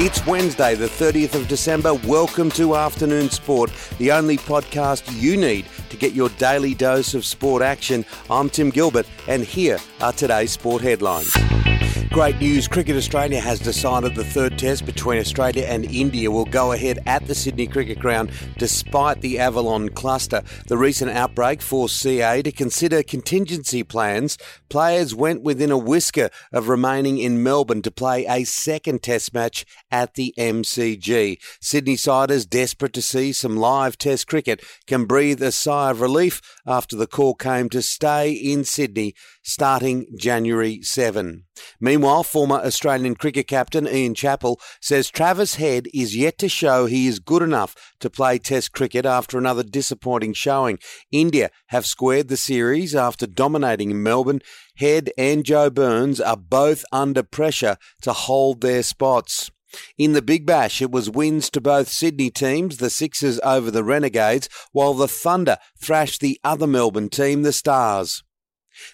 It's Wednesday, the 30th of December. Welcome to Afternoon Sport, the only podcast you need to get your daily dose of sport action. I'm Tim Gilbert, and here are today's sport headlines. Great news Cricket Australia has decided the third test between Australia and India will go ahead at the Sydney Cricket Ground despite the Avalon cluster. The recent outbreak forced CA to consider contingency plans. Players went within a whisker of remaining in Melbourne to play a second test match at the MCG. Sydney siders, desperate to see some live test cricket, can breathe a sigh of relief after the call came to stay in Sydney starting January 7. Meanwhile, former Australian cricket captain Ian Chappell says Travis Head is yet to show he is good enough to play Test cricket after another disappointing showing. India have squared the series after dominating Melbourne. Head and Joe Burns are both under pressure to hold their spots. In the Big Bash, it was wins to both Sydney teams, the Sixers over the Renegades, while the Thunder thrashed the other Melbourne team, the Stars.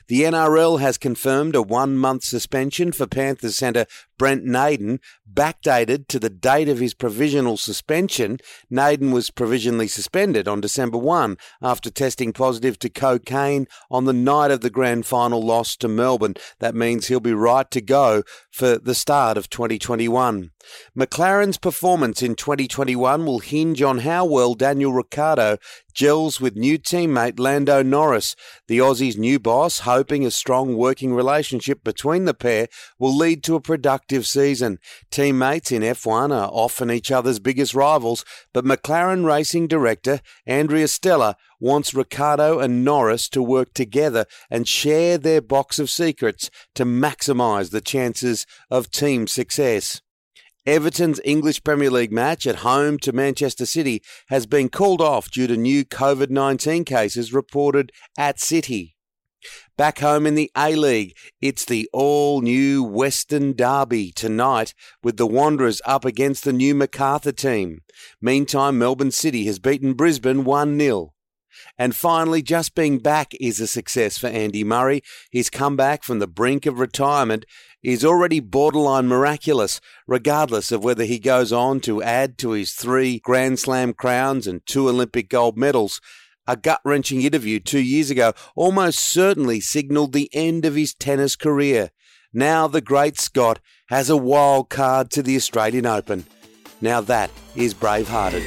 The NRL has confirmed a one month suspension for Panthers centre Brent Naden, backdated to the date of his provisional suspension. Naden was provisionally suspended on December 1 after testing positive to cocaine on the night of the grand final loss to Melbourne. That means he'll be right to go for the start of 2021. McLaren's performance in 2021 will hinge on how well Daniel Ricciardo gels with new teammate Lando Norris. The Aussie's new boss, hoping a strong working relationship between the pair will lead to a productive season. Teammates in F1 are often each other's biggest rivals, but McLaren racing director Andrea Stella wants Ricciardo and Norris to work together and share their box of secrets to maximise the chances of team success. Everton's English Premier League match at home to Manchester City has been called off due to new COVID 19 cases reported at City. Back home in the A League, it's the all new Western Derby tonight with the Wanderers up against the new Macarthur team. Meantime, Melbourne City has beaten Brisbane 1 0. And finally, just being back is a success for Andy Murray. His comeback from the brink of retirement is already borderline miraculous, regardless of whether he goes on to add to his three Grand Slam crowns and two Olympic gold medals. A gut wrenching interview two years ago almost certainly signalled the end of his tennis career. Now the great Scot has a wild card to the Australian Open. Now that is bravehearted.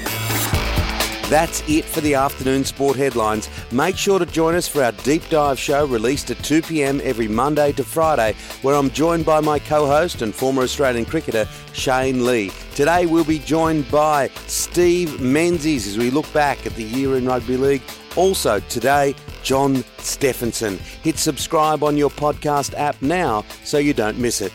That's it for the afternoon sport headlines. Make sure to join us for our deep dive show released at 2 p.m. every Monday to Friday, where I'm joined by my co host and former Australian cricketer, Shane Lee. Today we'll be joined by Steve Menzies as we look back at the year in rugby league. Also, today, John Stephenson. Hit subscribe on your podcast app now so you don't miss it.